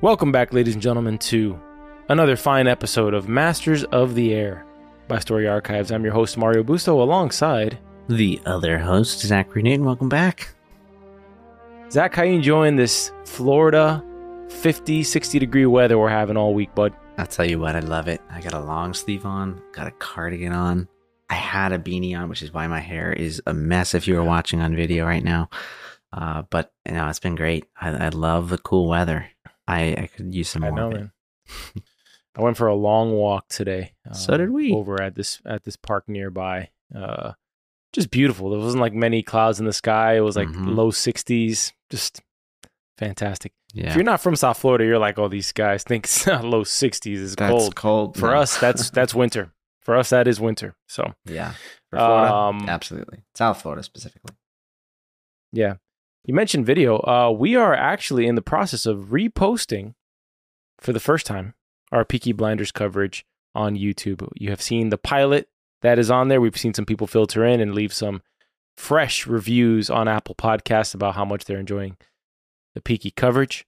Welcome back, ladies and gentlemen, to another fine episode of Masters of the Air by Story Archives. I'm your host, Mario Busto, alongside The other host, Zachary Newton. Welcome back. Zach. How you enjoying this Florida 50, 60 degree weather we're having all week, bud? I'll tell you what, I love it. I got a long sleeve on, got a cardigan on. I had a beanie on, which is why my hair is a mess if you were watching on video right now. Uh, but you know, it's been great. I, I love the cool weather. I, I could use some I more. know, man. I went for a long walk today. um, So did we. over at this at this park nearby. Uh, just beautiful. There wasn't like many clouds in the sky. It was like Mhm. low 60s. Just fantastic. Yeah, If you're not from South Florida, you're like, oh, these guys think low 60s is that's cold. cold. For us, that's that's winter. For us, that is winter. So yeah. For Florida, Um, absolutely. South Florida specifically. yeah, you mentioned video. Uh, we are actually in the process of reposting for the first time our Peaky Blinders coverage on YouTube. You have seen the pilot that is on there. We've seen some people filter in and leave some fresh reviews on Apple Podcasts about how much they're enjoying the Peaky coverage.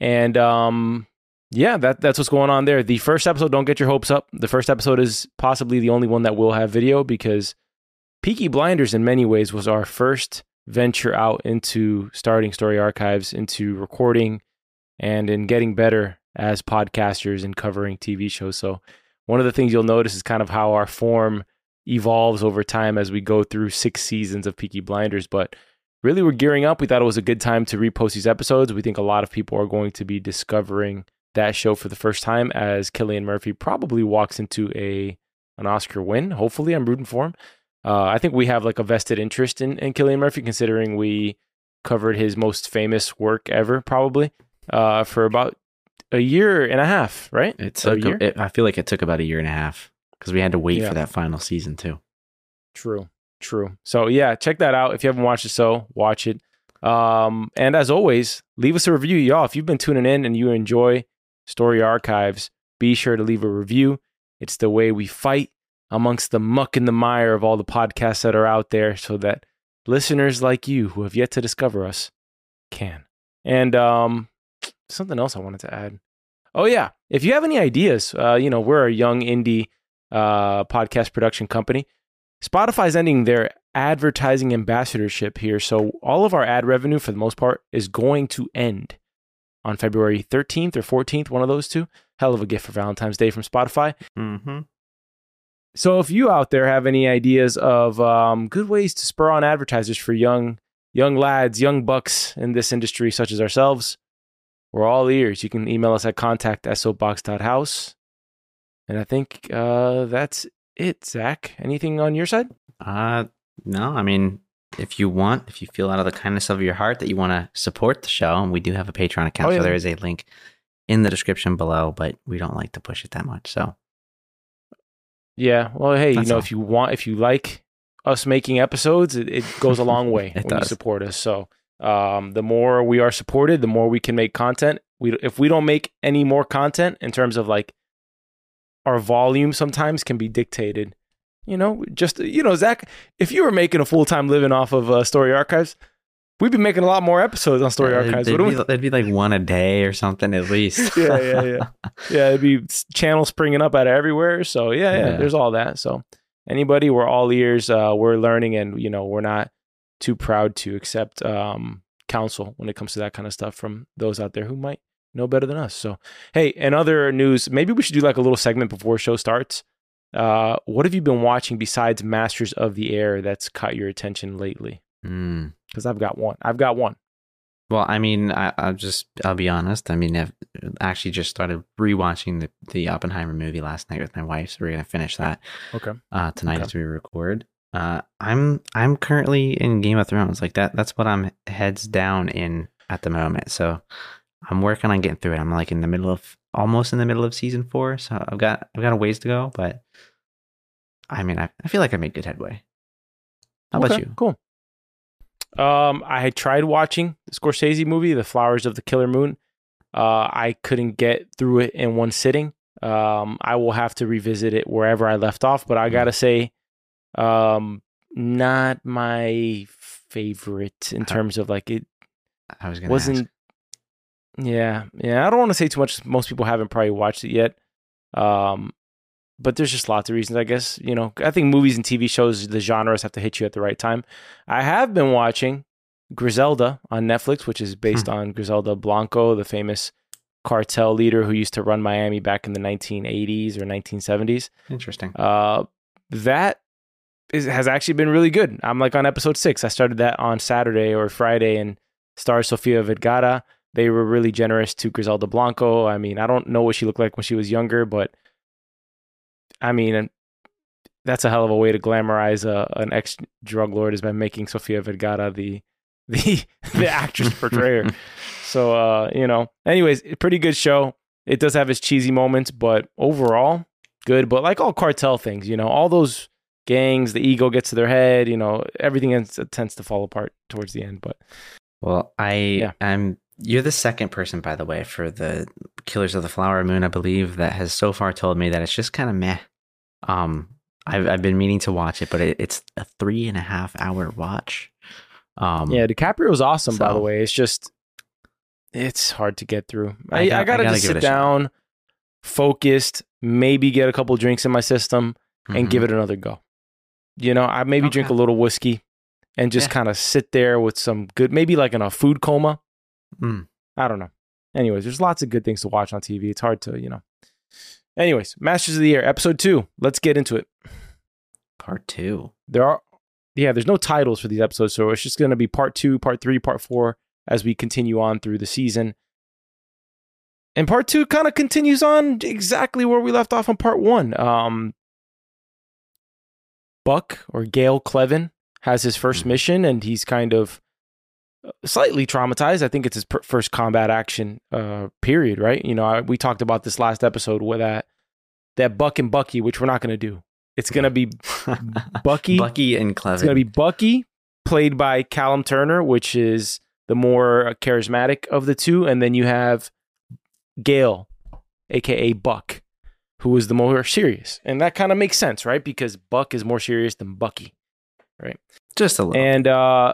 And um, yeah, that that's what's going on there. The first episode, don't get your hopes up. The first episode is possibly the only one that will have video because Peaky Blinders, in many ways, was our first venture out into starting story archives, into recording, and in getting better as podcasters and covering TV shows. So, one of the things you'll notice is kind of how our form evolves over time as we go through six seasons of Peaky Blinders. But really, we're gearing up. We thought it was a good time to repost these episodes. We think a lot of people are going to be discovering that show for the first time as Cillian Murphy probably walks into a an Oscar win. Hopefully, I'm rooting for him. Uh, I think we have like a vested interest in, in Cillian Murphy, considering we covered his most famous work ever, probably uh, for about a year and a half, right? It a took. year? It, I feel like it took about a year and a half because we had to wait Yeah. for that final season too. True, true. So yeah, check that out. If you haven't watched it. So watch it. Um, and as always, leave us a review, y'all. If you've been tuning in and you enjoy Story Archives, be sure to leave a review. It's the way we fight amongst the muck and the mire of all the podcasts that are out there, so that listeners like you who have yet to discover us can. And um, something else I wanted to add. Oh yeah, if you have any ideas, uh, you know we're a young indie uh, podcast production company. Spotify's ending their advertising ambassadorship here. So all of our ad revenue, for the most part, is going to end on February 13th or 14th, one of those two. Hell of a gift for Valentine's Day from Spotify. Mm-hmm. So if you out there have any ideas of um, good ways to spur on advertisers for young young lads, young bucks in this industry, such as ourselves, we're all ears. You can email us at contact at soapbox.house. And I think uh, that's it, Zach. Anything on your side? Uh, no, I mean, if you want, if you feel out of the kindness of your heart that you want to support the show, and we do have a Patreon account, Oh, yeah. so there is a link in the description below, but we don't like to push it that much. So Yeah. Well, hey, you know, all. if you want, if you like us making episodes, it, it goes a long way when you support us. So, um, the more we are supported, the more we can make content. We if we don't make any more content in terms of like our volume, sometimes can be dictated. You know, just you know, Zach, if you were making a full time living off of uh, Story Archives, we'd be making a lot more episodes on Story uh, Archives, it'd, wouldn't be, it'd be like one a day or something at least. yeah, yeah, yeah. yeah, it'd be channels springing up out of everywhere. So yeah, yeah, Yeah. there's all that. So anybody, we're all ears. Uh, we're learning, and you know, we're not too proud to accept um, counsel when it comes to that kind of stuff from those out there who might know better than us. So hey, in other news, maybe we should do like a little segment before show starts. Uh, what have you been watching besides Masters of the Air that's caught your attention lately? Mm. Because I've got one. I've got one. Well, I mean, I, I'll just, I'll be honest. I mean, I've actually just started rewatching the, the Oppenheimer movie last night with my wife. So we're going to finish that Okay. uh, tonight Okay. as we record. Uh, I'm I'm currently in Game of Thrones. Like that. That's what I'm heads down in at the moment. So I'm working on getting through it. I'm like in the middle of almost in the middle of season four. So I've got I've got a ways to go, but I mean I, I feel like I made good headway. How about you? Cool. Um, I had tried watching the Scorsese movie, The Flowers of the Killer Moon. Uh, I couldn't get through it in one sitting. Um, I will have to revisit it wherever I left off, but I Mm. gotta say, um, not my favorite in Uh, terms of like it I was gonna wasn't. ask. Yeah, yeah. I don't want to say too much. Most people haven't probably watched it yet. Um, but there's just lots of reasons, I guess. You know, I think movies and TV shows, the genres have to hit you at the right time. I have been watching Griselda on Netflix, which is based on Griselda Blanco, the famous cartel leader who used to run Miami back in the 1980s or 1970s. Interesting. Uh, that is, has actually been really good. I'm like on episode six. I started that on Saturday or Friday and stars Sofia Vergara. They were really generous to Griselda Blanco. I mean, I don't know what she looked like when she was younger, but I mean, that's a hell of a way to glamorize a, an ex drug lord has been making Sofia Vergara the the the actress portrayer. So uh, you know, anyways, pretty good show. It does have its cheesy moments, but overall, good. But like all cartel things, you know, all those gangs, the ego gets to their head, you know, everything ends, tends to fall apart towards the end. But Well, I Yeah. am. You're the second person, by the way, for the Killers of the Flower Moon, I believe, that has so far told me that it's just kind of meh. Um, I've I've been meaning to watch it, but it, it's a three and a half hour watch. Um, yeah, DiCaprio's awesome, by the way. It's just it's hard to get through. I I, I, got- I gotta, gotta just sit it a shot. down, focused, maybe get a couple drinks in my system, and mhm. give it another go. You know, I maybe drink a little whiskey and just Yeah. kind of sit there with some good, maybe like in a food coma. Mm. I don't know. Anyways, there's lots of good things to watch on TV. It's hard to, you know. Anyways, Masters of the Air, episode two. Let's get into it. part two. There are, yeah, there's no titles for these episodes, so it's just going to be part two, part three, part four as we continue on through the season. And part two kind of continues on exactly where we left off on part one. Um, Buck or Gale Cleven has his 1st Mhm. mission, and he's kind of slightly traumatized. I think it's his per- first combat action uh, period, right? You know, I, we talked about this last episode with that that Buck and Bucky, which we're not going to do. It's going to be Bucky- Bucky, and Cleven. it's going to be Bucky, played by Callum Turner, which is the more charismatic of the two. And then you have Gale, aka Buck, who is the more serious. And that kind of makes sense, right? Because Buck is more serious than Bucky. Right? Just a little. And uh,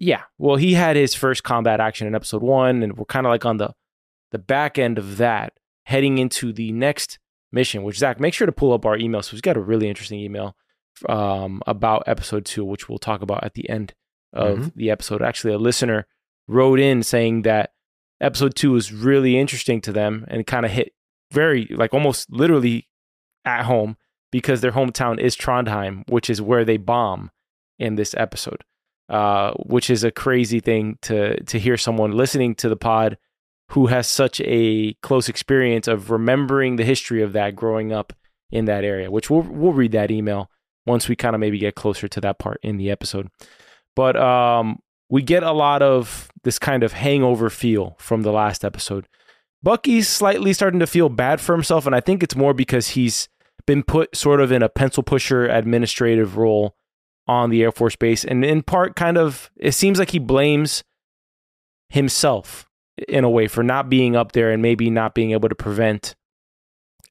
yeah, well, he had his first combat action in episode one, and we're kind of like on the the back end of that, heading into the next mission. Which Zach, make sure to pull up our email. So we've got a really interesting email um, about episode two, which we'll talk about at the end of Mhm. the episode. Actually, a listener wrote in saying that episode two was really interesting to them and kind of hit very like almost literally at home because their hometown is Trondheim, which is where they bomb in this episode, uh, which is a crazy thing to to hear someone listening to the pod who has such a close experience of remembering the history of that growing up in that area. Which we'll we'll read that email once we kind of maybe get closer to that part in the episode. But um, we get a lot of this kind of hangover feel from the last episode. Bucky's slightly starting to feel bad for himself, and I think it's more because he's been put sort of in a pencil pusher administrative role on the Air Force Base. And in part, kind of, it seems like he blames himself in a way for not being up there and maybe not being able to prevent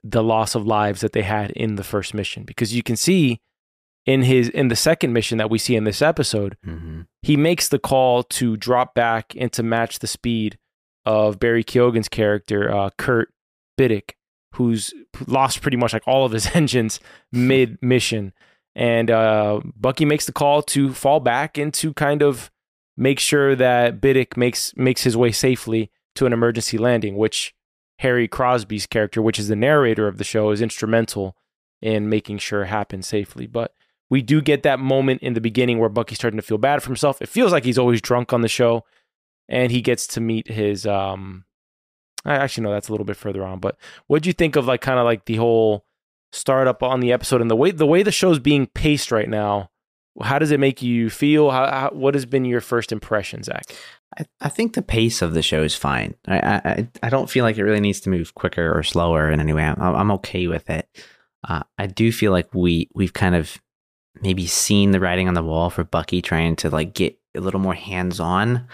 the loss of lives that they had in the first mission. Because you can see in his in the second mission that we see in this episode, Mhm. he makes the call to drop back and to match the speed of Barry Keoghan's character, uh, Kurt Biddick, who's lost pretty much like all of his engines mid mission. And uh, Bucky makes the call to fall back and to kind of make sure that Biddick makes makes his way safely to an emergency landing, which Harry Crosby's character, which is the narrator of the show, is instrumental in making sure happens safely. But we do get that moment in the beginning where Bucky's starting to feel bad for himself. It feels like he's always drunk on the show, and he gets to meet his. um I actually know that's a little bit further on, but what do you think of like kind of like the whole startup on the episode and the way the way the show's being paced right now? how does it make you feel? How, how what has been your first impression, Zach? I, I think the pace of the show is fine. I, I I don't feel like it really needs to move quicker or slower in any way. I'm, I'm okay with it. Uh, I do feel like we we've kind of maybe seen the writing on the wall for Bucky trying to like get a little more hands on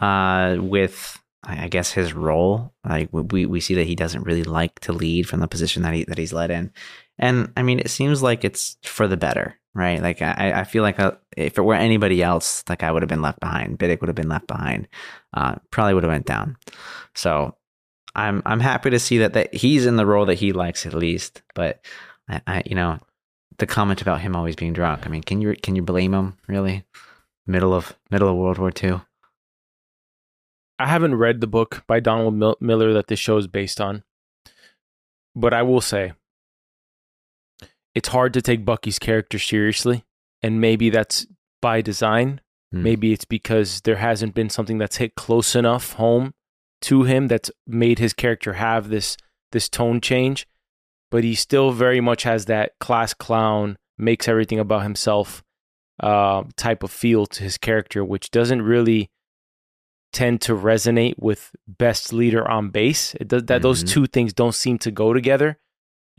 uh, with I guess his role. Like we we see that he doesn't really like to lead from the position that he that he's led in, and I mean it seems like it's for the better right? Like I, I feel like uh, if it were anybody else, like I would have been left behind. Biddick would have been left behind. Uh, probably would have went down. So I'm I'm happy to see that that he's in the role that he likes at least. But I, I you know the comment about him always being drunk. I mean, can you can you blame him really? Middle of middle of World War II. I haven't read the book by Donald Miller that this show is based on, but I will say it's hard to take Bucky's character seriously. And maybe that's by design. Mm. Maybe it's because there hasn't been something that's hit close enough home to him that's made his character have this this tone change. But he still very much has that class clown, makes everything about himself uh, type of feel to his character, which doesn't really tend to resonate with best leader on base. It does that mm-hmm. those two things don't seem to go together.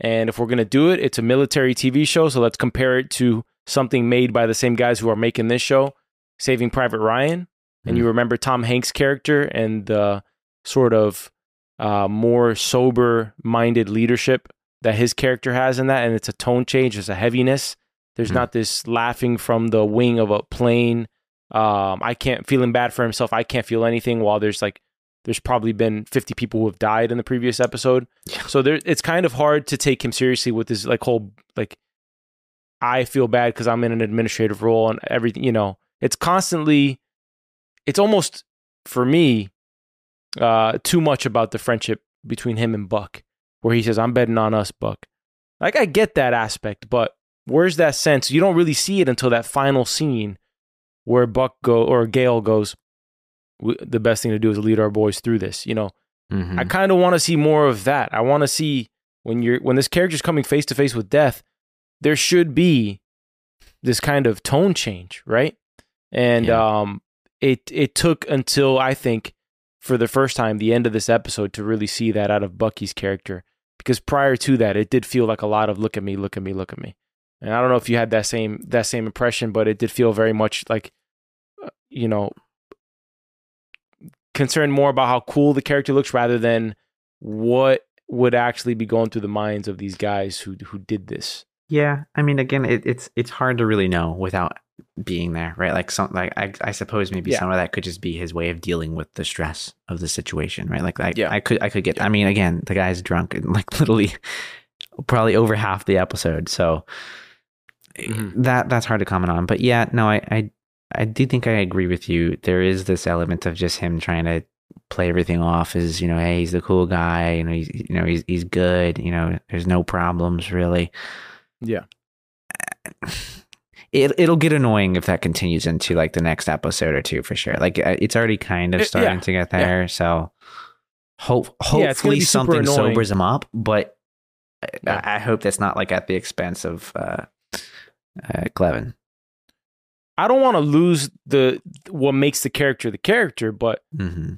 And if we're going to do it, it's a military TV show. So let's compare it to something made by the same guys who are making this show, Saving Private Ryan. Mm-hmm. And you hmm. remember Tom Hanks' character and the sort of uh, more sober minded leadership that his character has in that. And it's a tone change, it's a heaviness. There's mm-hmm. not this laughing from the wing of a plane. Um, I can't feeling bad for himself. I can't feel anything while there's like there's probably been 50 people who have died in the previous episode. Yeah. So there, it's kind of hard to take him seriously with this like whole like I feel bad because I'm in an administrative role and everything. You know, it's constantly, it's almost for me uh, too much about the friendship between him and Buck, where he says, "I'm betting on us, Buck." Like I get that aspect, but where's that sense? You don't really see it until that final scene where Buck go or Gale goes we, the best thing to do is lead our boys through this. You know, mm-hmm. I kind of want to see more of that. I want to see when you're when this character's coming face to face with death, there should be this kind of tone change, right? And yeah. um, it it took until I think for the first time the end of this episode to really see that out of Bucky's character. Because prior to that, it did feel like a lot of look at me, look at me, look at me. And I don't know if you had that same that same impression, but it did feel very much like, uh, you know, concerned more about how cool the character looks rather than what would actually be going through the minds of these guys who who did this. Yeah, I mean, again, it, it's it's hard to really know without being there, right? Like some, like I, I suppose maybe yeah. some of that could just be his way of dealing with the stress of the situation, right? Like, I, yeah. I could, I could get. Yeah. I mean, again, the guy's drunk and like literally, probably over half the episode, so mm-hmm. that that's hard to comment on. But yeah, no, I, I I do think I agree with you. There is this element of just him trying to play everything off as you know, hey, he's the cool guy. You know, he's you know he's he's good. You know, there's no problems really. Yeah. It it'll get annoying if that continues into like the next episode or two for sure. Like uh, it's already kind of starting it, yeah, to get there. Yeah. So hope hopefully yeah, something annoying. sobers him up, but I, I, hope that's not like at the expense of uh, uh Cleven. I don't want to lose the what makes the character the character, but mm-hmm.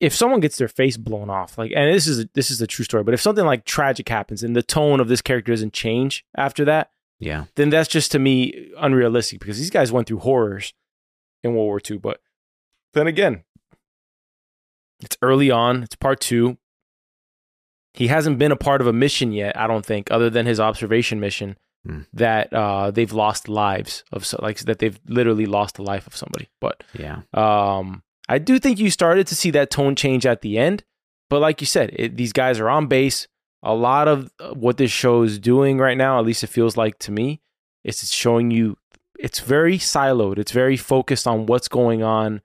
if someone gets their face blown off, like, and this is a, this is a true story, but if something like tragic happens and the tone of this character doesn't change after that, yeah, then that's just to me unrealistic because these guys went through horrors in World War II. But then again, it's early on. It's part two. He hasn't been a part of a mission yet, I don't think, other than his observation mission mm. that uh, they've lost lives of so, like that they've literally lost the life of somebody. But yeah, um, I do think you started to see that tone change at the end. But like you said, it, these guys are on base. A lot of uh, what this show is doing right now, at least it feels like to me, is it's showing you it's very siloed. It's very focused on what's going on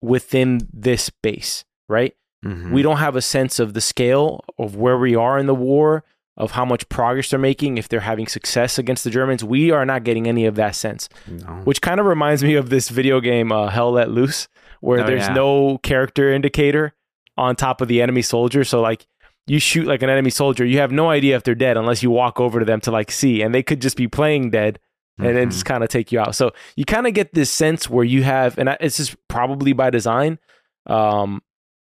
within this base, right? Mm-hmm. We don't have a sense of the scale of where we are in the war of how much progress they're making, if they're having success against the Germans. We are not getting any of that sense, no. which kind of reminds me of this video game, uh, Hell Let Loose, where oh, there's yeah. no character indicator on top of the enemy soldier. So, like, you shoot like an enemy soldier, you have no idea if they're dead unless you walk over to them to like see, and they could just be playing dead and then just kind of take you out. So you kind of get this sense where you have, and it's just probably by design, um,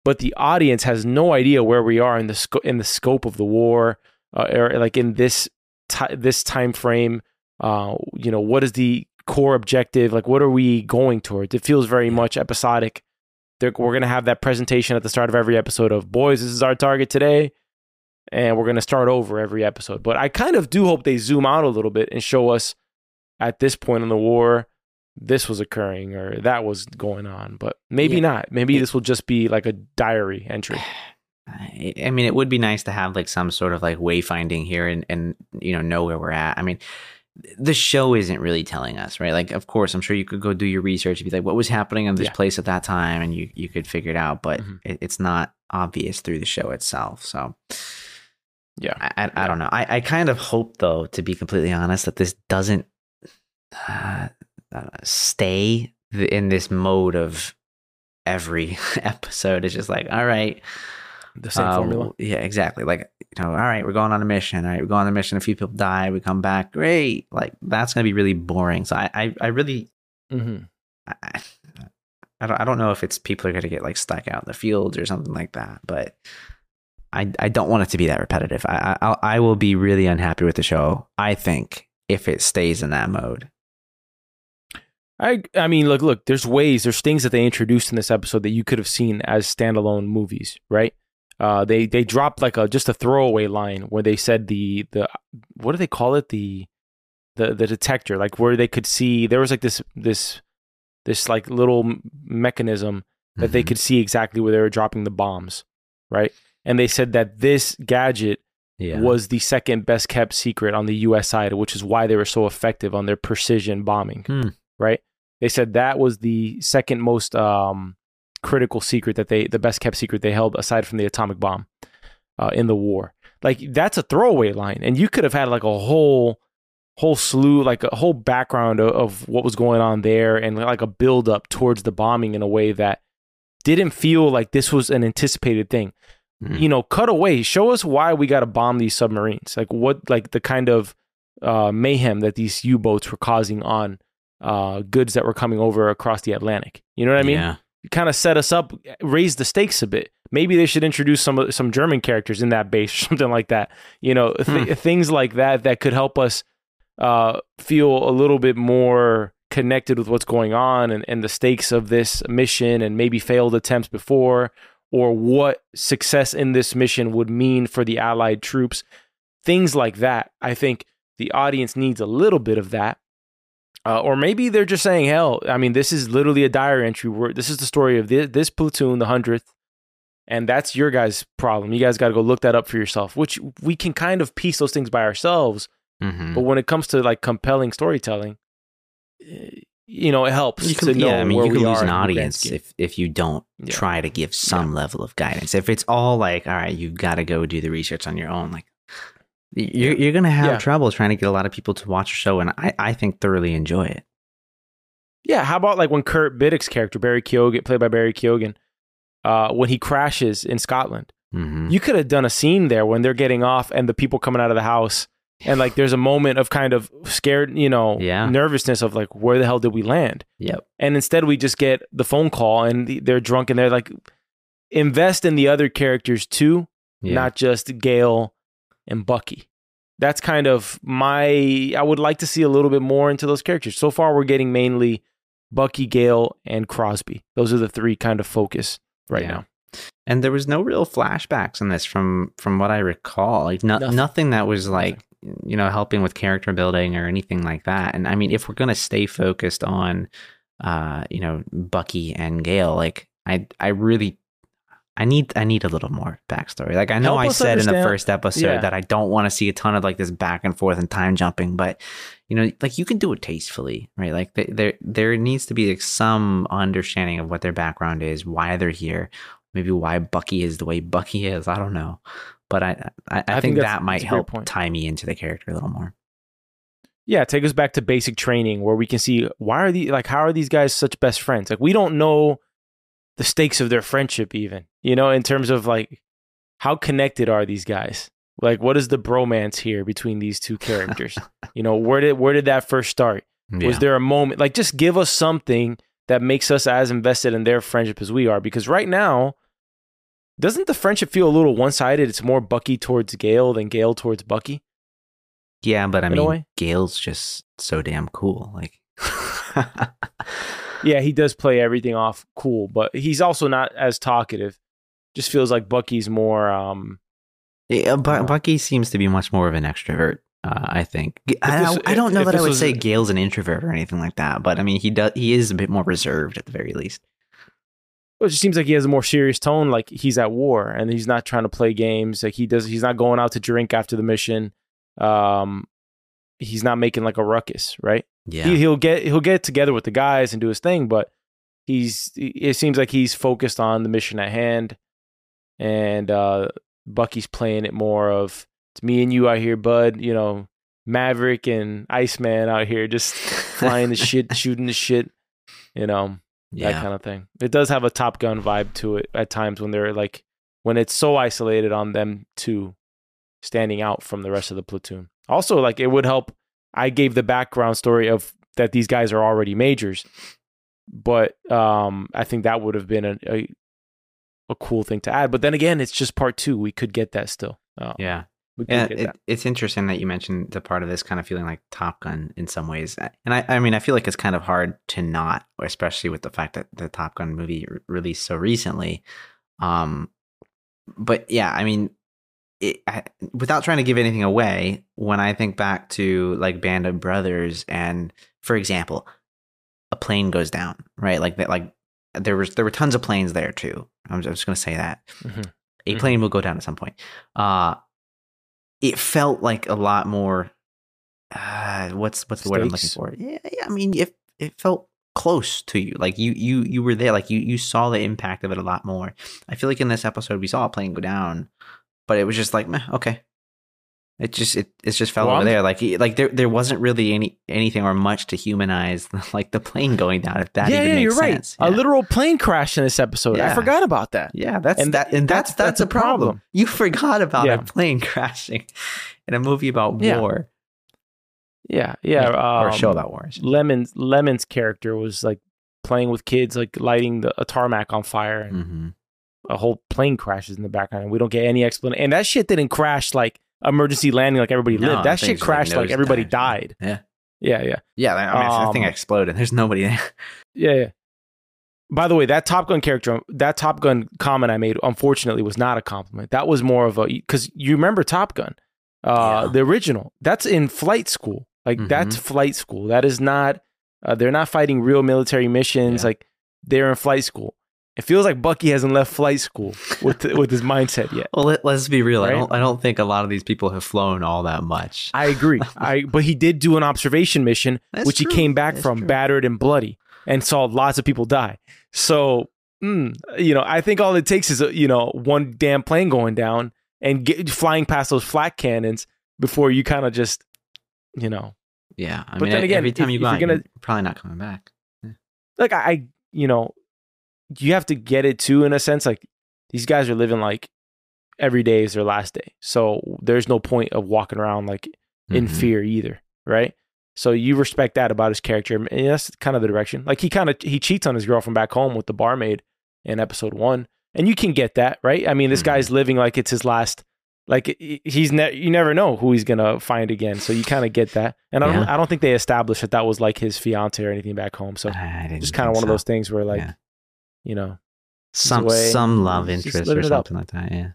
but the audience has no idea where we are in the sco- in the scope of the war, uh, or like in this ti this time frame. Uh, you know, what is the core objective? Like, what are we going towards? It feels very much episodic. They're, we're gonna have that presentation at the start of every episode of boys. This is our target today and we're going to start over every episode. But I kind of do hope they zoom out a little bit and show us at this point in the war this was occurring or that was going on. But maybe Yeah. not. Maybe It- this will just be like a diary entry. I I mean, it would be nice to have like some sort of like wayfinding here and and you know know where we're at. I mean, the show isn't really telling us, right? Like, of course, I'm sure you could go do your research and be like, what was happening in this Yeah. place at that time, and you you could figure it out. But Mhm. it, it's not obvious through the show itself. So Yeah. I, I, I don't know. I, I kind of hope, though, to be completely honest, that this doesn't uh, uh, stay in this mode of every episode. It's just like, all right, The same uh, formula. Yeah, exactly. Like, you know, all right, we're going on a mission. All right, we go on a mission. A few people die. We come back. Great. Like, that's going to be really boring. So I, I, I really, hmm I, I- I don't, I don't know if it's people are going to get like stuck out in the fields or something like that, but I, I don't want it to be that repetitive. I, I, I will be really unhappy with the show. I think if it stays in that mode. I I mean, look, look. There's ways. There's things that they introduced in this episode that you could have seen as standalone movies, right? Uh, they they dropped like a just a throwaway line where they said the the what do they call it the the the detector like where they could see there was like this this this like little mechanism that they Mhm. could see exactly where they were dropping the bombs, right? And they said that this gadget yeah. was the second best kept secret on the US side, which is why they were so effective on their precision bombing, Hmm. right? They said that was the second most um, critical secret that they, the best kept secret they held aside from the atomic bomb uh, in the war. Like that's a throwaway line, and you could have had like a whole, whole slew, like a whole background of, of what was going on there, and like a build up towards the bombing in a way that didn't feel like this was an anticipated thing Mhm. you know, cut away. Show us why we got to bomb these submarines. Like what, like the kind of uh, mayhem that these U boats were causing on uh, goods that were coming over across the Atlantic. You know what I mean? Yeah. Kind of set us up, raise the stakes a bit. Maybe they should introduce some some German characters in that base or something like that. You know, th- Hmm. things like that that could help us uh, feel a little bit more connected with what's going on and, and the stakes of this mission and maybe failed attempts before or what success in this mission would mean for the allied troops things like that i think the audience needs a little bit of that uh, or maybe they're just saying hell i mean this is literally a diary entry where this is the story of this, this platoon the 100th and that's your guys problem you guys got to go look that up for yourself which we can kind of piece those things by ourselves Mhm. but when it comes to like compelling storytelling eh, you know it helps You to can, know yeah, I mean, where you can lose an in the grand audience if, if you don't Yeah. try to give some level of guidance. If it's all like, all right, you've got to go do the research on your own, like you're, you're going to have Yeah. trouble trying to get a lot of people to watch a show. And I, I think thoroughly enjoy it. Yeah, how about like when Kurt Biddick's character, Barry Keoghan, played by Barry Keoghan, uh, when he crashes in Scotland? hmm You could have done a scene there when they're getting off and the people coming out of the house, and like there's a moment of kind of scared, you know, Yeah. nervousness of like where the hell did we land? Yep. And instead we just get the phone call and the- they're drunk and they're like, invest in the other characters too, Yeah. not just Gale and Bucky. That's kind of my. I would like to see a little bit more into those characters. So far, we're getting mainly Bucky, Gale, and Crosby. Those are the three kind of focus right Yeah. now. and there was no real flashbacks in this from from what I recall. Like no, Nothing. nothing. that was like you know helping with character building or anything like that. And I mean, if we're gonna stay focused on uh you know Bucky and Gale, like I I really I need I need a little more backstory. Like I know Help I said in the first episode Yeah. that I don't want to see a ton of like this back and forth and time jumping, but you know, like you can do it tastefully, right? Like th- there there needs to be like some understanding of what their background is, why they're here, maybe why Bucky is the way Bucky is. I don't know, but I I, I, think think, that might that's a great help tie me into the character a little more. Yeah, take us back to basic training where we can see why are these like how are these guys such best friends? Like we don't know the stakes of their friendship even, you know, in terms of like how connected are these guys? Like, what is the bromance here between these two characters? you know, where did where did that first start? Yeah. Was there a moment like just give us something that makes us as invested in their friendship as we are? Because right now, doesn't the friendship feel a little one sided? It's more Bucky towards Gale than Gale towards Bucky. yeah, but I in mean, Gale's just so damn cool. Like, Yeah, he does play everything off cool, but he's also not as talkative. Just feels like Bucky's more um Yeah, Bu- Oh. Bucky seems to be much more of an extrovert. Uh, I think. I, this- I don't know that I would was- say Gale's an introvert or anything like that, but I mean, he does. He is a bit more reserved at the very least. it just seems like he has a more serious tone like he's at war and he's not trying to play games like he does he's not going out to drink after the mission um he's not making like a ruckus right Yeah. he, he'll get he'll get together with the guys and do his thing but he's it seems like he's focused on the mission at hand and uh bucky's playing it more of it's me and you out here bud you know maverick and iceman out here just flying the shit shooting the shit you know yeah. that kind of thing. It does have a Top Gun vibe to it at times when they're like when it's so isolated on them two standing out from the rest of the platoon. Also, like it would help. I gave the background story of that these guys are already majors, but um, I think that would have been a, a a cool thing to add. But then again, it's just part two. We could get that still. Uh, yeah. Yeah, it, it's interesting that you mentioned the part of this kind of feeling like Top Gun in some ways, and I, I mean, I feel like it's kind of hard to not, especially with the fact that the Top Gun movie re- released so recently. Um, but yeah, I mean, it, I, without trying to give anything away, when I think back to like Band of Brothers, and for example, a plane goes down, right? Like that, like there was there were tons of planes there too. I'm just, just gonna say that Mhm. a Mhm. plane will go down at some point. Uh it felt like a lot more uh what's what's the word I'm looking for? Yeah, yeah, I mean it it felt close to you. Like you you you were there, like you you saw the impact of it a lot more. I feel like in this episode we saw a plane go down, but it was just like, meh, okay. It just it, it just fell Well, over there. Like like there there wasn't really any anything or much to humanize like the plane going down. If that yeah, yeah, you're sense. right. A literal plane crash in this episode. I forgot about that. Yeah, that's And that, and that's that's- that's, that's a problem. problem. You forgot about Yeah. a plane crashing in a movie about Yeah. war Yeah, yeah. or a show um, about war. Lemon's Lemon's character was like playing with kids, like lighting the a tarmac on fire, and Mhm. a whole plane crashes in the background, and we don't get any explanation. And that shit didn't crash like emergency landing, like everybody No, lived. That shit crashed like nose everybody dive. died. Yeah, Yeah, yeah, yeah. I mean, that thing Um, exploded. There's nobody there. yeah, yeah. By the way, that Top Gun character, that Top Gun comment I made, unfortunately, was not a compliment. That was more of a because you remember Top Gun, uh, Yeah. the original. That's in flight school. Like Mhm. that's flight school. That is not. Uh, they're not fighting real military missions. Yeah. Like they're in flight school. It feels like Bucky hasn't left flight school with with his mindset yet. Well, let, let's be real. I don't. I don't think a lot of these people have flown all that much. I agree. I but he did do an observation mission, That's which he came back That's from true. battered and bloody, and saw lots of people die. So, mm, you know, I think all it takes is a, you know one damn plane going down and get, flying past those flak cannons before you kind of just, you know, yeah, I But mean, then again, every time if- you if go you're gonna- you're probably not coming back. like I, I, you know, you have to get it too in a sense. Like these guys are living like every day is their last day, so there's no point of walking around like in Mhm. fear either, right? So you respect that about his character, and that's kind of the direction. Like he kind of he cheats on his girlfriend back home with the barmaid in episode one, and you can get that, right? I mean, this Mhm. guy's living like it's his last. Like he's ne- you never know who he's gonna find again, so you kind of get that. And I don't Yeah. I don't think they established that that was like his fiance or anything back home. So just kind of one of those things where like Yeah. You know some some love interest or living it up. something like that. Yeah,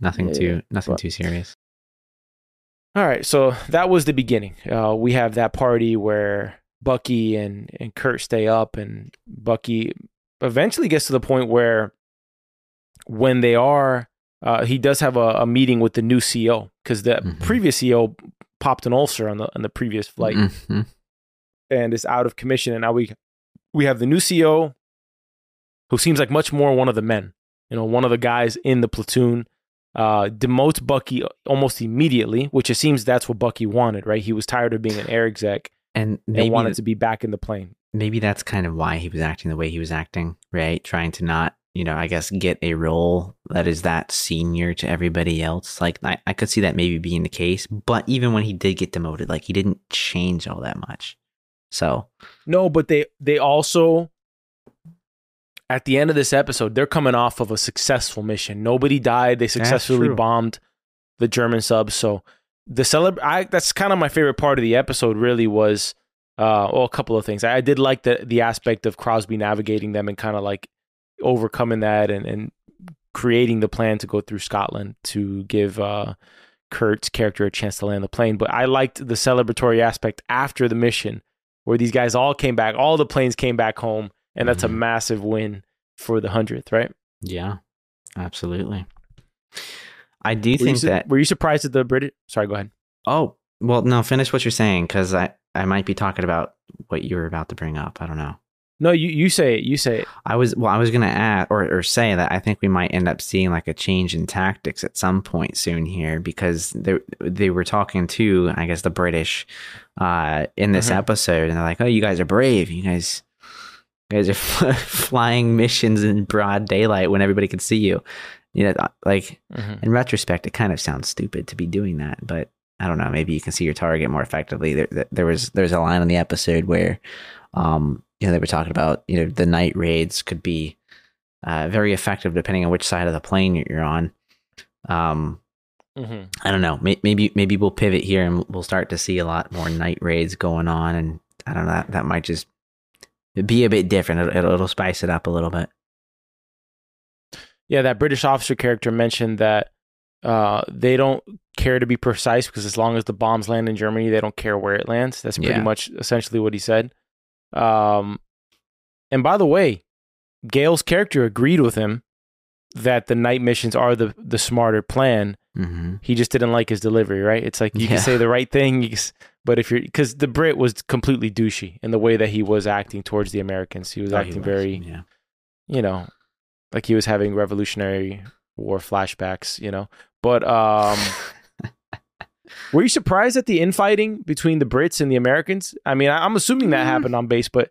nothing Yeah, too nothing But- too serious. All right, so that was the beginning. Uh, we have that party where Bucky and, and Kurt stay up, and Bucky eventually gets to the point where when they are, uh, he does have a, a meeting with the new CEO because the Mhm. previous CEO popped an ulcer on the on the previous flight Mhm. and is out of commission, and now we we have the new CEO who seems like much more one of the men, you know, one of the guys in the platoon uh, demotes Bucky almost immediately, which it seems that's what Bucky wanted, right? He was tired of being an air exec And and wanted to be back in the plane. maybe that's kind of why he was acting the way he was acting, right? Trying to not you know, I guess get a role that is that senior to everybody else. Like I, I could see that maybe being the case, but even when he did get demoted, like he didn't change all that much. So No, but they they also at the end of this episode, they're coming off of a successful mission. Nobody died. They successfully bombed the German subs. So the celeb I that's kind of my favorite part of the episode really was uh well a couple of things. I, I did like the the aspect of Crosby navigating them and kind of like overcoming that and and creating the plan to go through Scotland to give uh Kurt's character a chance to land the plane. But I liked the celebratory aspect after the mission where these guys all came back, all the planes came back home, and that's a Mhm. massive win for the hundredth, right? yeah, absolutely. I do Were think su- that were you surprised at the British? Sorry, go ahead. Oh, well, no, finish what you're saying because I, I might be talking about what you were about to bring up. I don't know. No, you you say it. You say it. I was, well, I was going to add or, or say that I think we might end up seeing like a change in tactics at some point soon here because they, they were talking to, I guess, the British uh, in this Mhm. episode and they're like, oh, you guys are brave. You guys, you guys are flying missions in broad daylight when everybody can see you. You know, like in retrospect, it kind of sounds stupid to be doing that, but I don't know. Maybe you can see your target more effectively. There, there- was there's a line in the episode where, um, you know, they were talking about you know the night raids could be uh, very effective depending on which side of the plane you're on. Um, hmm I don't know. Maybe maybe we'll pivot here and we'll start to see a lot more night raids going on, and I don't know. That, that might just be a bit different. It'll, it'll, spice it up a little bit. Yeah, that British officer character mentioned that uh, they don't care to be precise because as long as the bombs land in Germany, they don't care where it lands. That's pretty Yeah. much essentially what he said. Um, and by the way, Gale's character agreed with him that the night missions are the the smarter plan. hmm He just didn't like his delivery, right? It's like you Yeah. can say the right thing, can but if you're because the Brit was completely douchey in the way that he was acting towards the Americans. He was Oh, acting very yeah. you know, like he was having Revolutionary War flashbacks, you know. But um, were you surprised at the infighting between the Brits and the Americans? I mean, I, I'm assuming that Mm. happened on base, but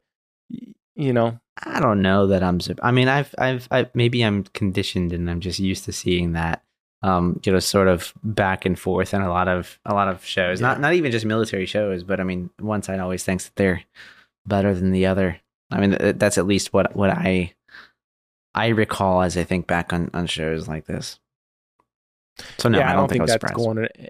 you know, I don't know that I'm. I mean, I've, I've, I, maybe I'm conditioned and I'm just used to seeing that, um, you know, sort of back and forth in a lot of a lot of shows. Not, Yeah. not even just military shows, but I mean, one side always thinks that they're better than the other. I mean, th- that's at least what what I I recall as I think back on on shows like this. So no, yeah, I don't, think, I was that's surprised. going. To,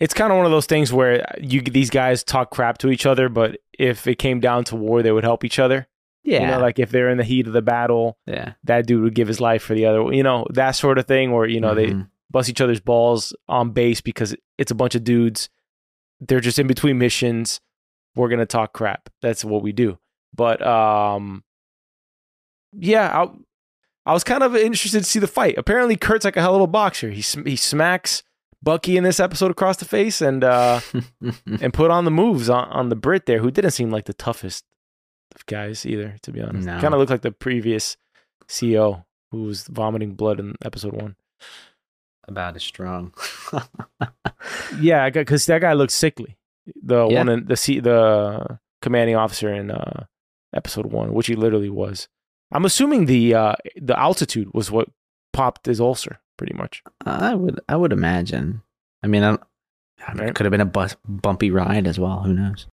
it's kind of one of those things where you these guys talk crap to each other, but if it came down to war, they would help each other. Yeah, You know, like if they're in the heat of the battle, yeah, that dude would give his life for the other. You know, that sort of thing. Where you know they Mhm. bust each other's balls on base because it's a bunch of dudes. They're just in between missions. We're gonna talk crap. That's what we do. But um, yeah, I, I was kind of interested to see the fight. Apparently, Kurt's like a hell of a boxer. He sm- he smacks Bucky in this episode across the face and uh and put on the moves on, on the Brit there, who didn't seem like the toughest of guys either. To be honest, No. kind of looked like the previous CEO who was vomiting blood in episode one. about as strong. Yeah, because that guy looked sickly. The Yeah. one in the C, the commanding officer in uh, episode one, which he literally was. I'm assuming the uh, the altitude was what popped his ulcer, pretty much. I would, I would imagine. I mean, I don't, I mean, Right. it could have been a bus, bumpy ride as well. Who knows?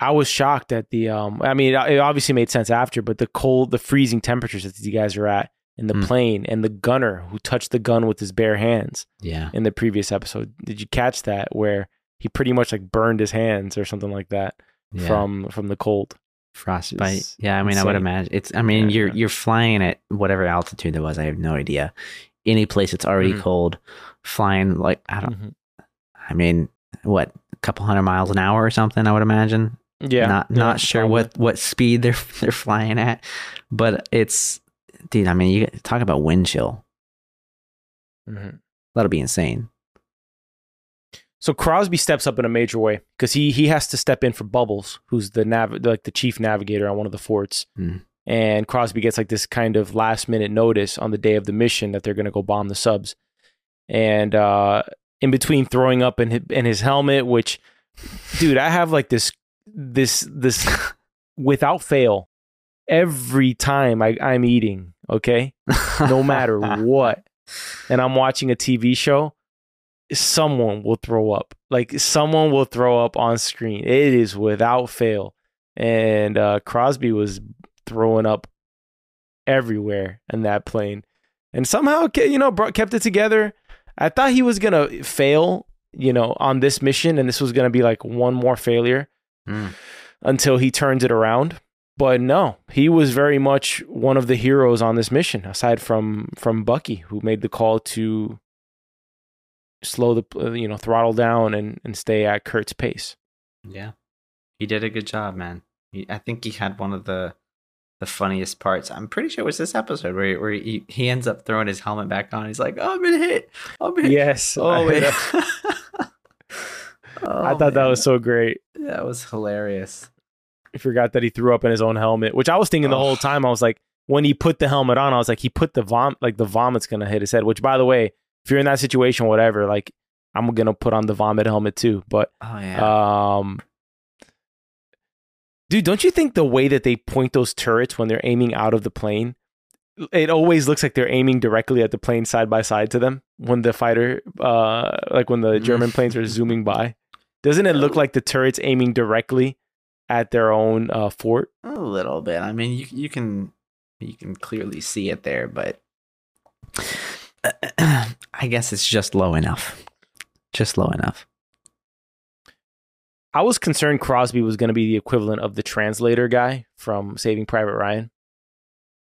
I was shocked at the. Um, I mean, it obviously made sense after, but the cold, the freezing temperatures that these guys are at in the Mm. plane, and the gunner who touched the gun with his bare hands Yeah. in the previous episode. Did you catch that? Where he pretty much like burned his hands or something like that yeah. from from the cold. frostbite. Yeah, I mean, I would imagine it's. I mean, Yeah, you're yeah. you're flying at whatever altitude it was. I have no idea. Any place that's already Mhm. cold, flying like I don't. Mhm. I mean, what a couple hundred miles an hour or something. I would imagine. Yeah, Not yeah, not sure probably. what what speed they're they're flying at, but it's dude. I mean, you talk about wind chill. Mhm. That'll be insane. So Crosby steps up in a major way because he he has to step in for Bubbles, who's the nav like the chief navigator on one of the forts. Hmm. And Crosby gets like this kind of last minute notice on the day of the mission that they're going to go bomb the subs. And uh, in between throwing up in his, in his helmet, which, dude, I have like this this this without fail. every time I, I'm eating, okay, no matter what, and I'm watching a TV show, someone will throw up. Like someone will throw up on screen. It is without fail. And uh, Crosby was throwing up everywhere in that plane, and somehow you know brought, kept it together. I thought he was gonna fail, you know, on this mission, and this was gonna be like one more failure Mm. until he turns it around. But no, he was very much one of the heroes on this mission, aside from from Bucky, who made the call to slow the uh, you know throttle down and and stay at Kurt's pace. Yeah, he did a good job, man. He, I think he had one of the the funniest parts. I'm pretty sure it was this episode where where he, he ends up throwing his helmet back on. He's like, "Oh, I'm been hit. I'm been hit." Yes, Oh, I, wait. I thought that was so great. that was hilarious. I forgot that he threw up in his own helmet, which I was thinking the Oh. whole time. I was like, when he put the helmet on, I was like, he put the vom like the vomit's gonna hit his head. Which, by the way, if you're in that situation, whatever, like I'm gonna put on the vomit helmet too. But Oh yeah. Um, dude, don't you think the way that they point those turrets when they're aiming out of the plane, it always looks like they're aiming directly at the plane side by side to them when the fighter, uh, like when the German planes are zooming by. Doesn't it look like the turrets aiming directly at their own uh, fort? a little bit. I mean, you you can you can clearly see it there, but I guess it's just low enough. Just low enough. I was concerned Crosby was going to be the equivalent of the translator guy from Saving Private Ryan.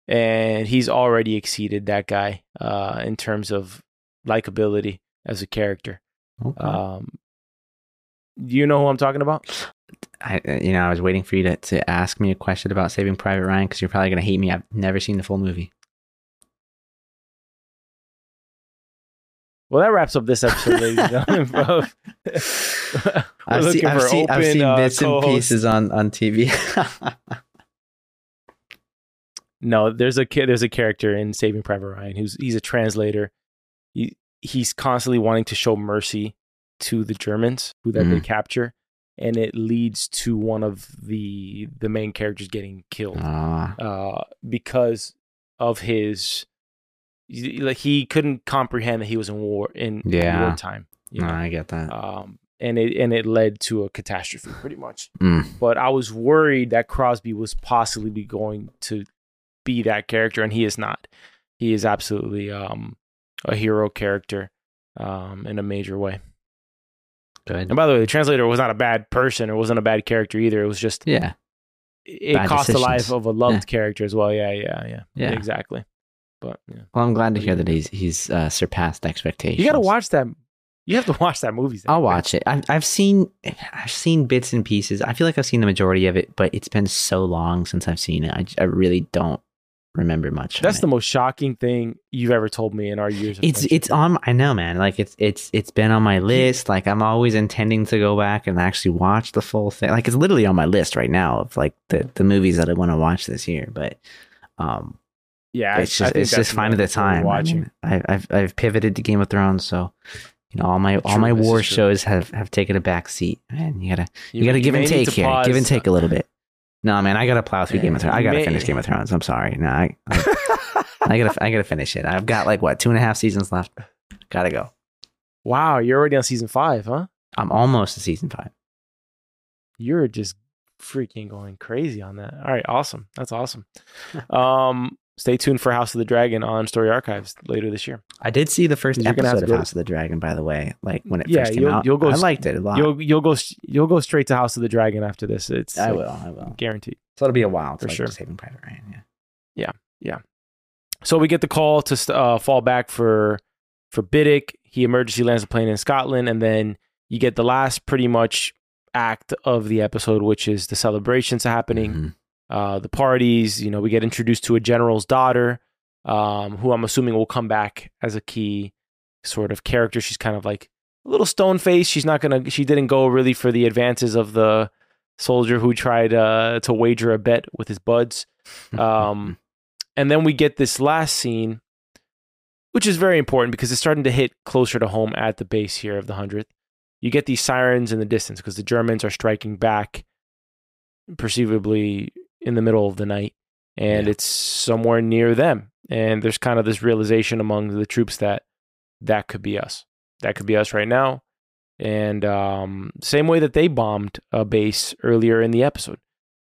And he's already exceeded that guy uh, in terms of likability as a character. Okay. Um, you know who I'm talking about? I, uh, you know, I was waiting for you to, to ask me a question about Saving Private Ryan because you're probably going to hate me. I've never seen the full movie. Well, that wraps up this episode, ladies and gentlemen. of- I've, seen, I've, for seen, I've seen uh, bits and co-hosts. pieces on, on TV. No, there's a there's a character in Saving Private Ryan who's he's a translator. He he's constantly wanting to show mercy to the Germans who that they Mhm. capture, and it leads to one of the the main characters getting killed Ah, uh, because of his like he couldn't comprehend that he was in war in Yeah. wartime. You no. I get that. um, and it and it led to a catastrophe pretty much. Mm. But I was worried that Crosby was possibly going to be that character, and he is not. He is absolutely um, a hero character um, in a major way. Good. And by the way, the translator was not a bad person or wasn't a bad character either. It was just Yeah. it Bad cost the life of a loved Yeah. character as well. Yeah, yeah, yeah, Yeah. exactly. But yeah. Well, I'm glad to hear that he's he's uh, surpassed expectations. you got to watch that. You have to watch that movie. Zach. I'll watch it. I've I've seen I've seen bits and pieces. I feel like I've seen the majority of it, but it's been so long since I've seen it. I, I really don't remember much. That's the most shocking thing you've ever told me in our years. Of It's friendship. it's on. I know, man. Like it's it's it's been on my list. Like I'm always intending to go back and actually watch the full thing. Like it's literally on my list right now of like the the movies that I want to watch this year. But um, yeah. It's I just think it's just finding the time. I Watching. mean, I, I've I've pivoted to Game of Thrones, so you know all my all my war shows have have taken a back seat. Man, you gotta you, gotta give and take here. pause. Give and take a little bit. No, man, I gotta plow through Game of Thrones. I gotta may- finish Game of Thrones. I'm sorry. No, I, I, I gotta I gotta finish it. I've got like what two and a half seasons left. Gotta go. Wow, you're already on season five, huh? I'm almost to season five. You're just freaking going crazy on that. All right, awesome. That's awesome. um, stay tuned for House of the Dragon on Story Archives later this year. I did see the first You're gonna have episode of go- House of the Dragon, by the way. Like when it Yeah, first came you'll- out, you'll go I s- liked it a lot. You'll you'll go you'll go straight to House of the Dragon after this. It's I like, will. I will. guaranteed. So it'll be a while For for sure. sure. Saving Private Ryan. Yeah. Yeah. Yeah. So we get the call to uh, fall back for for Biddick. He emergency lands a plane in Scotland, and then you get the last pretty much act of the episode, which is the celebrations happening. Mhm. Uh, the parties. You know, we get introduced to a general's daughter, um, who I'm assuming will come back as a key sort of character. She's kind of like a little stone faced. She's not gonna. She didn't go really for the advances of the soldier who tried uh, to wager a bet with his buds. Um, and then we get this last scene, which is very important because it's starting to hit closer to home at the base here of the hundredth. You get these sirens in the distance because the Germans are striking back, perceivably in the middle of the night. and Yeah. it's somewhere near them. And there's kind of this realization among the troops that that could be us. That could be us right now. And um, same way that they bombed a base earlier in the episode.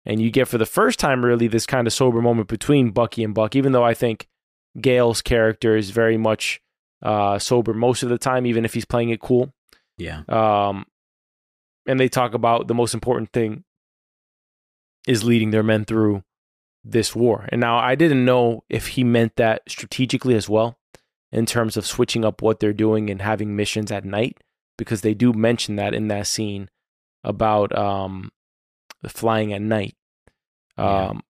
And you get for the first time, really, this kind of sober moment between Bucky and Buck, even though I think Gale's character is very much uh, sober most of the time, even if he's playing it cool. Yeah. Um, and they talk about the most important thing is leading their men through this war. And now I didn't know if he meant that strategically as well, in terms of switching up what they're doing and having missions at night, because they do mention that in that scene about um, flying at night. Yeah. Um,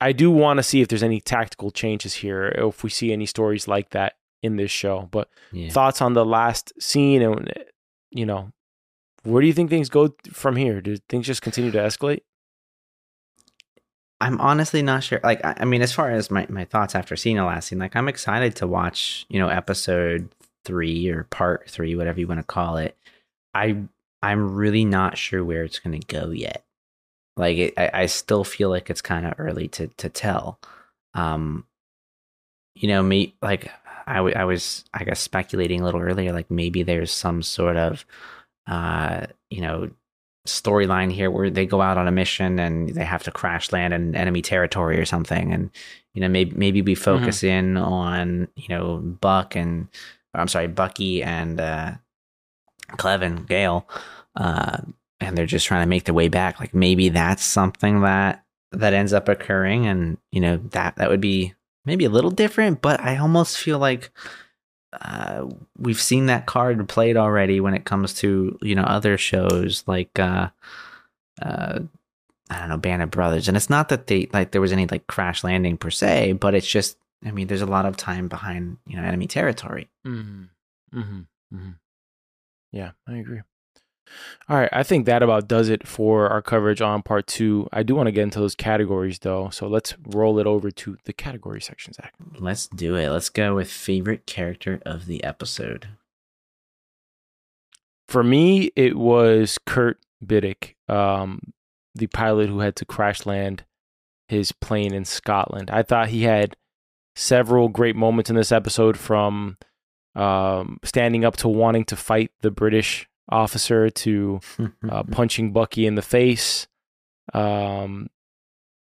I do want to see if there's any tactical changes here, if we see any stories like that in this show. But Yeah. thoughts on the last scene and you know where do you think things go from here do things just continue to escalate I'm honestly not sure. Like, I, I mean, as far as my, my thoughts after seeing the last scene, like, I'm excited to watch, you know, episode three or part three, whatever you want to call it. I I'm really not sure where it's going to go yet. Like, it, I, I still feel like it's kind of early to to tell. Um, you know, me like I, w- I was I guess speculating a little earlier, like maybe there's some sort of, uh, you know, storyline here where they go out on a mission and they have to crash land in enemy territory or something. And you know maybe maybe we focus in on you know buck and or i'm sorry bucky and uh Cleven gale uh and they're just trying to make their way back. Like maybe that's something that that ends up occurring and you know that that would be maybe a little different but i almost feel like uh, we've seen that card played already when it comes to you know other shows like uh, uh, I don't know Band of Brothers, and it's not that they like there was any like crash landing per se, but it's just I mean there's a lot of time behind you know enemy territory. mm-hmm. Mm-hmm. Mm-hmm. yeah i agree all right i think that about does it for our coverage on part two i do want to get into those categories though so let's roll it over to the category section zach Let's do it. Let's go with favorite character of the episode. for me it was kurt Biddick, um, the pilot who had to crash land his plane in Scotland. I thought he had several great moments in this episode from um, standing up to wanting to fight the British officer to uh, punching Bucky in the face um,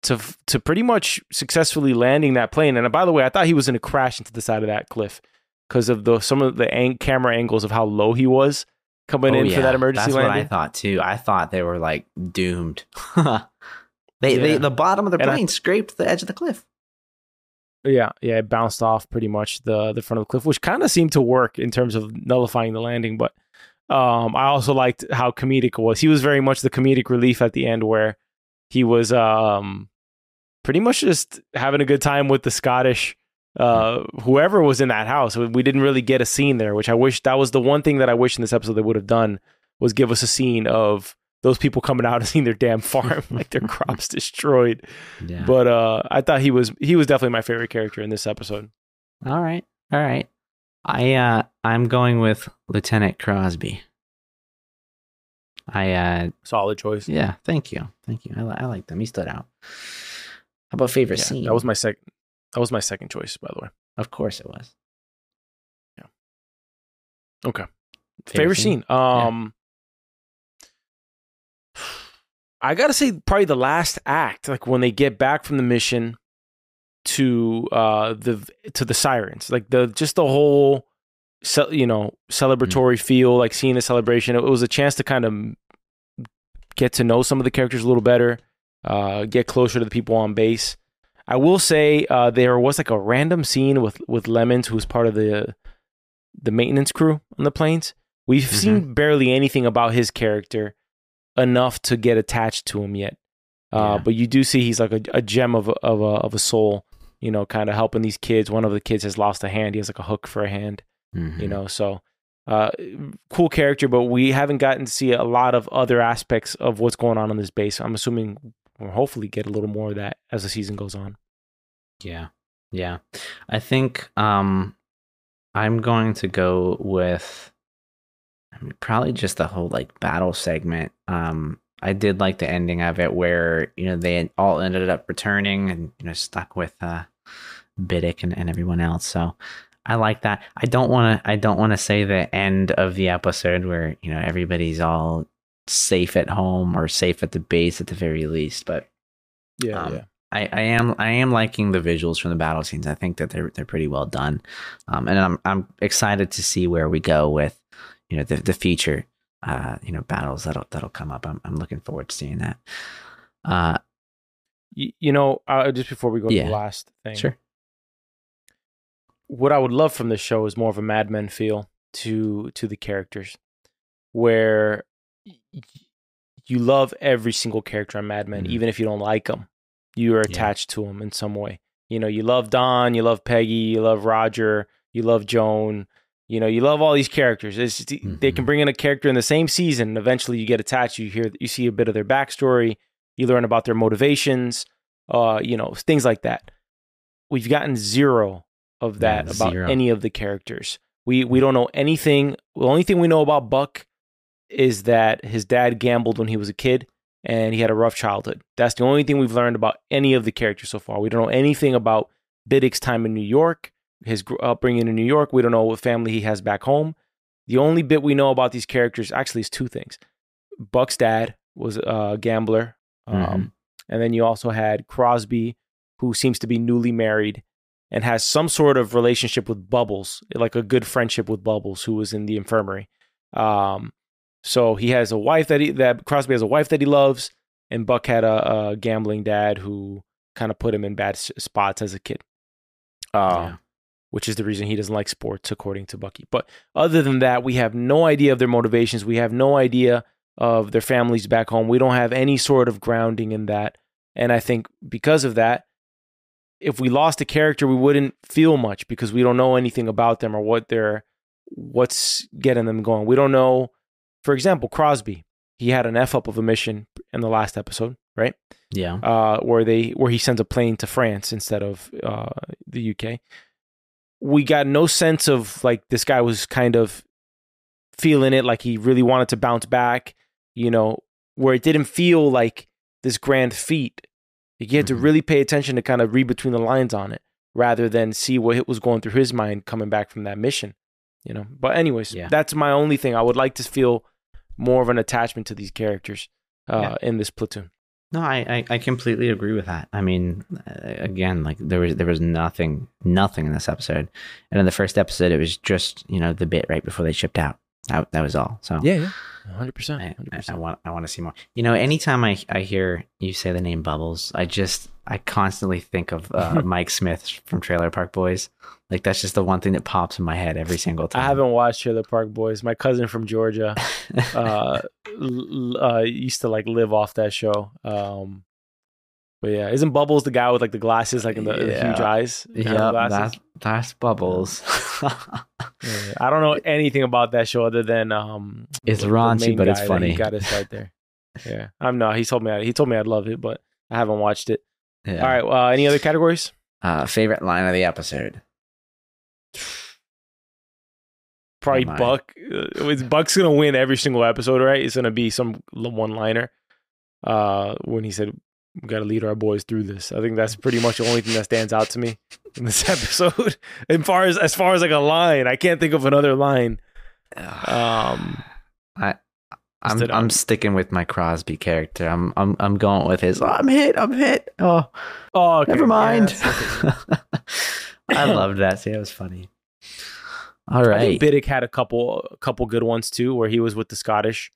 to to pretty much successfully landing that plane. And uh, by the way, I thought he was going to crash into the side of that cliff because of the some of the ang- camera angles of how low he was coming Oh, in for that emergency That's what I thought too. I thought they were like doomed. they, they the bottom of the And I- plane scraped the edge of the cliff. Yeah, yeah, it bounced off pretty much the the front of the cliff, which kind of seemed to work in terms of nullifying the landing. But um, I also liked how comedic it was. He was very much the comedic relief at the end, where he was um, pretty much just having a good time with the Scottish uh, whoever was in that house. We didn't really get a scene there, which I wish that was the one thing that I wish in this episode they would have done was give us a scene of those people coming out and seeing their damn farm, like their crops destroyed. Yeah. But uh, I thought he was he was definitely my favorite character in this episode. All right. All right. I uh I'm going with Lieutenant Crosby. I uh Solid choice. yeah, thank you. Thank you. I, I like them. He stood out. How about favorite Yeah, scene? that was my second. That was my second choice, by the way. Of course it was. Yeah. Okay. Favorite, scene. Um, I gotta say, probably the last act, like when they get back from the mission to uh the to the sirens, like the just the whole, ce- you know, celebratory feel, like seeing the celebration. It was a chance to kind of get to know some of the characters a little better, uh, get closer to the people on base. I will say uh, there was like a random scene with with Lemons, who's part of the the maintenance crew on the planes. We've Mhm. seen barely anything about his character enough to get attached to him yet. Uh, Yeah. But you do see he's like a, a gem of a, of a of a soul. You know, kind of helping these kids. One of the kids has lost a hand. He has like a hook for a hand. Mhm. You know, so uh, cool character. But we haven't gotten to see a lot of other aspects of what's going on on this base. I'm assuming we'll hopefully get a little more of that as the season goes on. Yeah. Yeah. I think um I'm going to go with probably just the whole like battle segment. Um I did like the ending of it where you know they all ended up returning and you know stuck with uh, Biddick and, and everyone else. So I like that. I don't want to. I don't want to say the end of the episode where you know everybody's all safe at home or safe at the base at the very least. But Yeah, Um, yeah. I, I am I am liking the visuals from the battle scenes. I think that they're they're pretty well done, um, and I'm I'm excited to see where we go with you know the the feature uh, you know battles that'll that'll come up. I'm I'm looking forward to seeing that. Uh, You, you know, uh, just before we go to the last thing, sure. What I would love from this show is more of a Mad Men feel to to the characters, where y- you love every single character on Mad Men, Mhm. even if you don't like them, you are Yeah. attached to them in some way. You know, you love Don, you love Peggy, you love Roger, you love Joan. You know, you love all these characters. It's, They can Mhm. bring in a character in the same season, and eventually you get attached. You hear, you see a bit of their backstory. You learn about their motivations. Uh, you know, things like that. We've gotten zero of that Yeah, about zero. any of the characters. We we don't know anything. The only thing we know about Buck is that his dad gambled when he was a kid and he had a rough childhood. That's the only thing we've learned about any of the characters so far. We don't know anything about Biddick's time in New York, his upbringing in New York. We don't know what family he has back home. The only bit we know about these characters actually is two things. Buck's dad was a gambler. Um, Mhm. And then you also had Crosby, who seems to be newly married and has some sort of relationship with Bubbles, like a good friendship with Bubbles, who was in the infirmary. Um, so he has a wife that he that Crosby has a wife that he loves, and Buck had a, a gambling dad who kind of put him in bad spots as a kid. Um, Yeah. which is the reason he doesn't like sports, according to Bucky. But other than that, we have no idea of their motivations. We have no idea of their families back home. We don't have any sort of grounding in that. And I think because of that, if we lost a character, we wouldn't feel much because we don't know anything about them or what they're what's getting them going. We don't know, for example, Crosby. He had an F up of a mission in the last episode, right? Yeah. uh, where they where he sends a plane to France instead of uh, the UK. We got no sense of like this guy was kind of feeling it, like he really wanted to bounce back. You know, where it didn't feel like this grand feat. You had to Mhm. really pay attention to kind of read between the lines on it, rather than see what was going through his mind coming back from that mission. You know, but anyways, Yeah. that's my only thing. I would like to feel more of an attachment to these characters uh, Yeah. in this platoon. No, I, I, I completely agree with that. I mean, uh, again, like there was there was nothing nothing in this episode, and in the first episode, it was just you know the bit right before they shipped out. That that was all. So Yeah, yeah, hundred percent, I, I, want I want to see more. You know, anytime I I hear you say the name Bubbles, I just I constantly think of uh, Mike Smith from Trailer Park Boys. Like that's just the one thing that pops in my head every single time. I haven't watched Trailer Park Boys. My cousin from Georgia uh, l- uh, used to like live off that show. Um, but yeah, isn't Bubbles the guy with like the glasses, like in the, the huge eyes? yeah, glasses? that's that's Bubbles. Yeah, I don't know anything about that show other than um, It's raunchy, but it's funny. Got us right there. Yeah, I'm no. He told me I, he told me I'd love it, but I haven't watched it. Yeah. All right. Uh, any other categories? Uh, favorite line of the episode. Probably Oh. Buck. Uh, it's- Buck's gonna win every single episode, right? It's gonna be some one liner. Uh, when he said, "We got to lead our boys through this." I think that's pretty much the only thing that stands out to me in this episode. as far as as far as like a line, I can't think of another line. Um, I I'm I'm out. sticking with my Crosby character. I'm I'm I'm going with his. Oh, I'm hit. I'm hit. Oh, oh, okay. never mind. that's okay. I loved that. See, that was funny. All right. I think Biddick had a couple a couple good ones too, where he was with the Scottish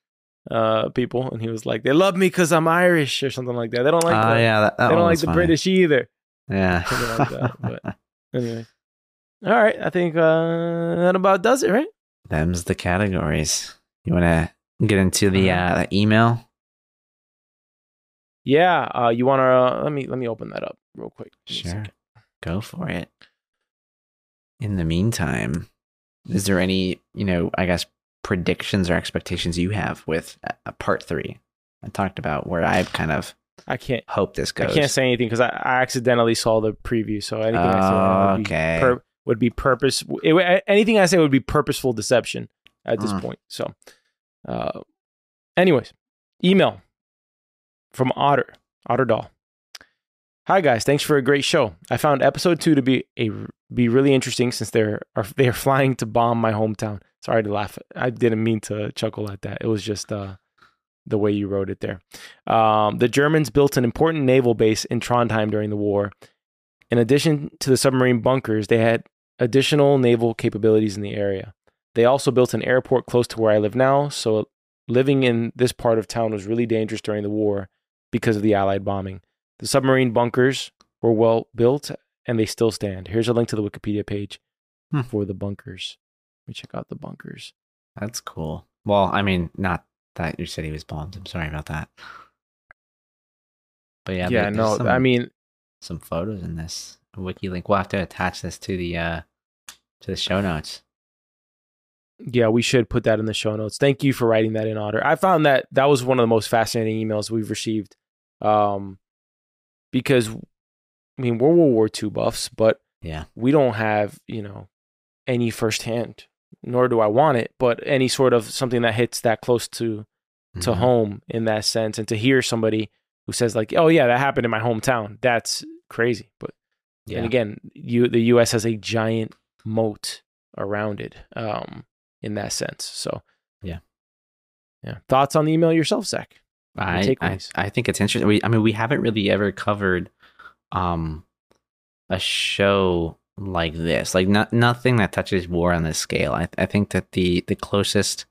uh people, and he was like, "They love me because I'm Irish" or something like that. They don't like Oh the, yeah, that, that they don't like the funny. British either. Yeah. Like that, but- Anyway. All right. I think uh, that about does it, right? Them's the categories. You want to get into the Uh-huh. uh, email? Yeah. Uh, you want to uh, let me let me open that up real quick. Give me a Sure. Go for it. In the meantime, is there any, you know, I guess predictions or expectations you have with uh, part three? I talked about where I've kind of I can't. hope this goes. I can't say anything because I, I accidentally saw the preview. So anything I say would be, Okay. pur- would be purpose. It, anything I say would be purposeful deception at this Mm. point. So, uh, anyways, email from Otter, Otter Doll. Hi guys, thanks for a great show. I found episode two to be a be really interesting since they're are they are flying to bomb my hometown. Sorry to laugh. I didn't mean to chuckle at that. It was just uh, the way you wrote it there. Um, the Germans built an important naval base in Trondheim during the war. In addition to the submarine bunkers, they had additional naval capabilities in the area. They also built an airport close to where I live now, so living in this part of town was really dangerous during the war because of the Allied bombing. The submarine bunkers were well built and they still stand. Here's a link to the Wikipedia page Hmm. for the bunkers. Let me check out the bunkers. That's cool. Well, I mean, not that you said he was bombed. I'm sorry about that. But yeah, Yeah, no, some, I mean, some photos in this wiki link. We'll have to attach this to the uh to the show notes. yeah, we should put that in the show notes. Thank you for writing that in Otter. I found that that was one of the most fascinating emails we've received. Um, because, I mean, we're World War II buffs, but Yeah. we don't have, you know, any firsthand, nor do I want it, but any sort of something that hits that close to to Mhm. home in that sense and to hear somebody who says like oh yeah that happened in my hometown that's crazy but Yeah. and again you the us has a giant moat around it um in that sense so Yeah. yeah thoughts on the email yourself zach I, I. I think it's interesting. We, I mean, we haven't really ever covered um a show like this, like not nothing that touches war on this scale. I, I think that the the closest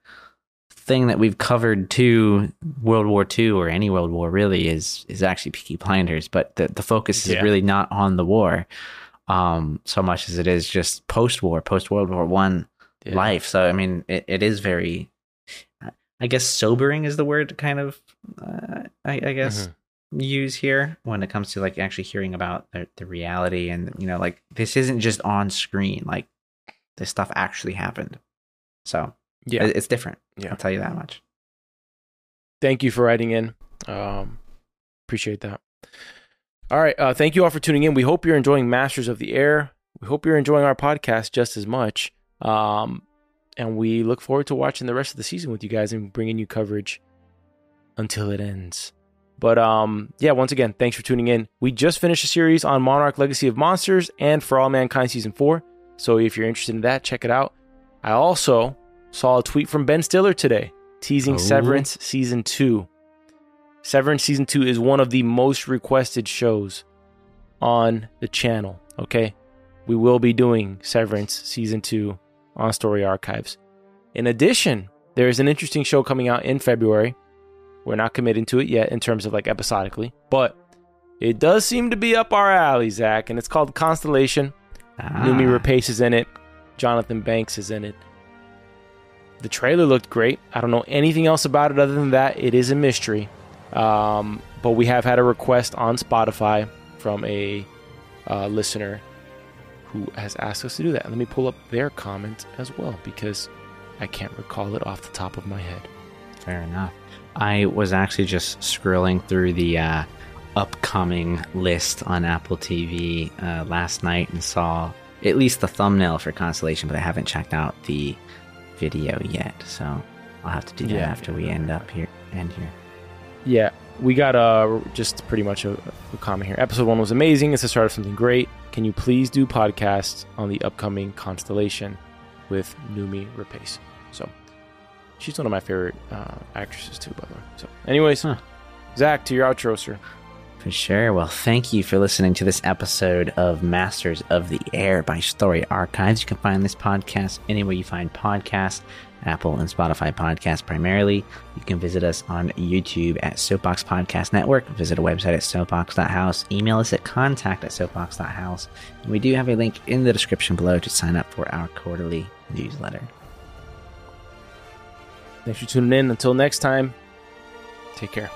thing that we've covered to World War II or any World War really is is actually Peaky Blinders, but the the focus is Yeah. really not on the war, um, so much as it is just post war, post World War One Yeah. life. So I mean, it, it is very, I guess, sobering is the word kind of, uh, I, I guess, Mhm. Use here when it comes to like actually hearing about the, the reality and you know, like this isn't just on screen. Like this stuff actually happened. So yeah it- it's different. Yeah. I'll tell you that much. thank you for writing in um appreciate that all right uh thank you all for tuning in we hope you're enjoying masters of the air we hope you're enjoying our podcast just as much um and we look forward to watching the rest of the season with you guys and bringing you coverage until it ends but um yeah once again thanks for tuning in. We just finished a series on monarch legacy of monsters and for all mankind season 4 so if you're interested in that check it out. I also saw a tweet from ben stiller today teasing Oh. severance season 2 severance season 2 is one of the most requested shows on the channel okay? We will be doing severance season 2 on story archives. In addition there is an interesting show coming out in february we're not committing to it yet in terms of like episodically but it does seem to be up our alley zach and it's called constellation Noomi Ah, Rapace is in it. Jonathan Banks is in it. The trailer looked great. I don't know anything else about it other than that. It is a mystery. Um, but we have had a request on Spotify from a uh, listener who has asked us to do that. Let me pull up their comment as well because I can't recall it off the top of my head. Fair enough. I was actually just scrolling through the uh, upcoming list on Apple TV uh, last night and saw at least the thumbnail for Constellation, but I haven't checked out the video yet. So I'll have to do that Yeah. after we end up here. End here. Yeah, we got uh, just pretty much a, a comment here. Episode one was amazing. It's the start of something great. Can you please do podcasts on the upcoming Constellation with Noomi Rapace? So she's one of my favorite uh, actresses too, by the way. So, anyways, Huh. Zach, to your outro, sir. For sure. Well, thank you for listening to this episode of Masters of the Air by Story Archives. You can find this podcast anywhere you find podcasts, Apple and Spotify podcasts primarily. You can visit us on YouTube at Soapbox Podcast Network. Visit our website at soapbox.house. Email us at contact at soapbox.house. And we do have a link in the description below to sign up for our quarterly newsletter. Thanks for tuning in. Until next time, take care.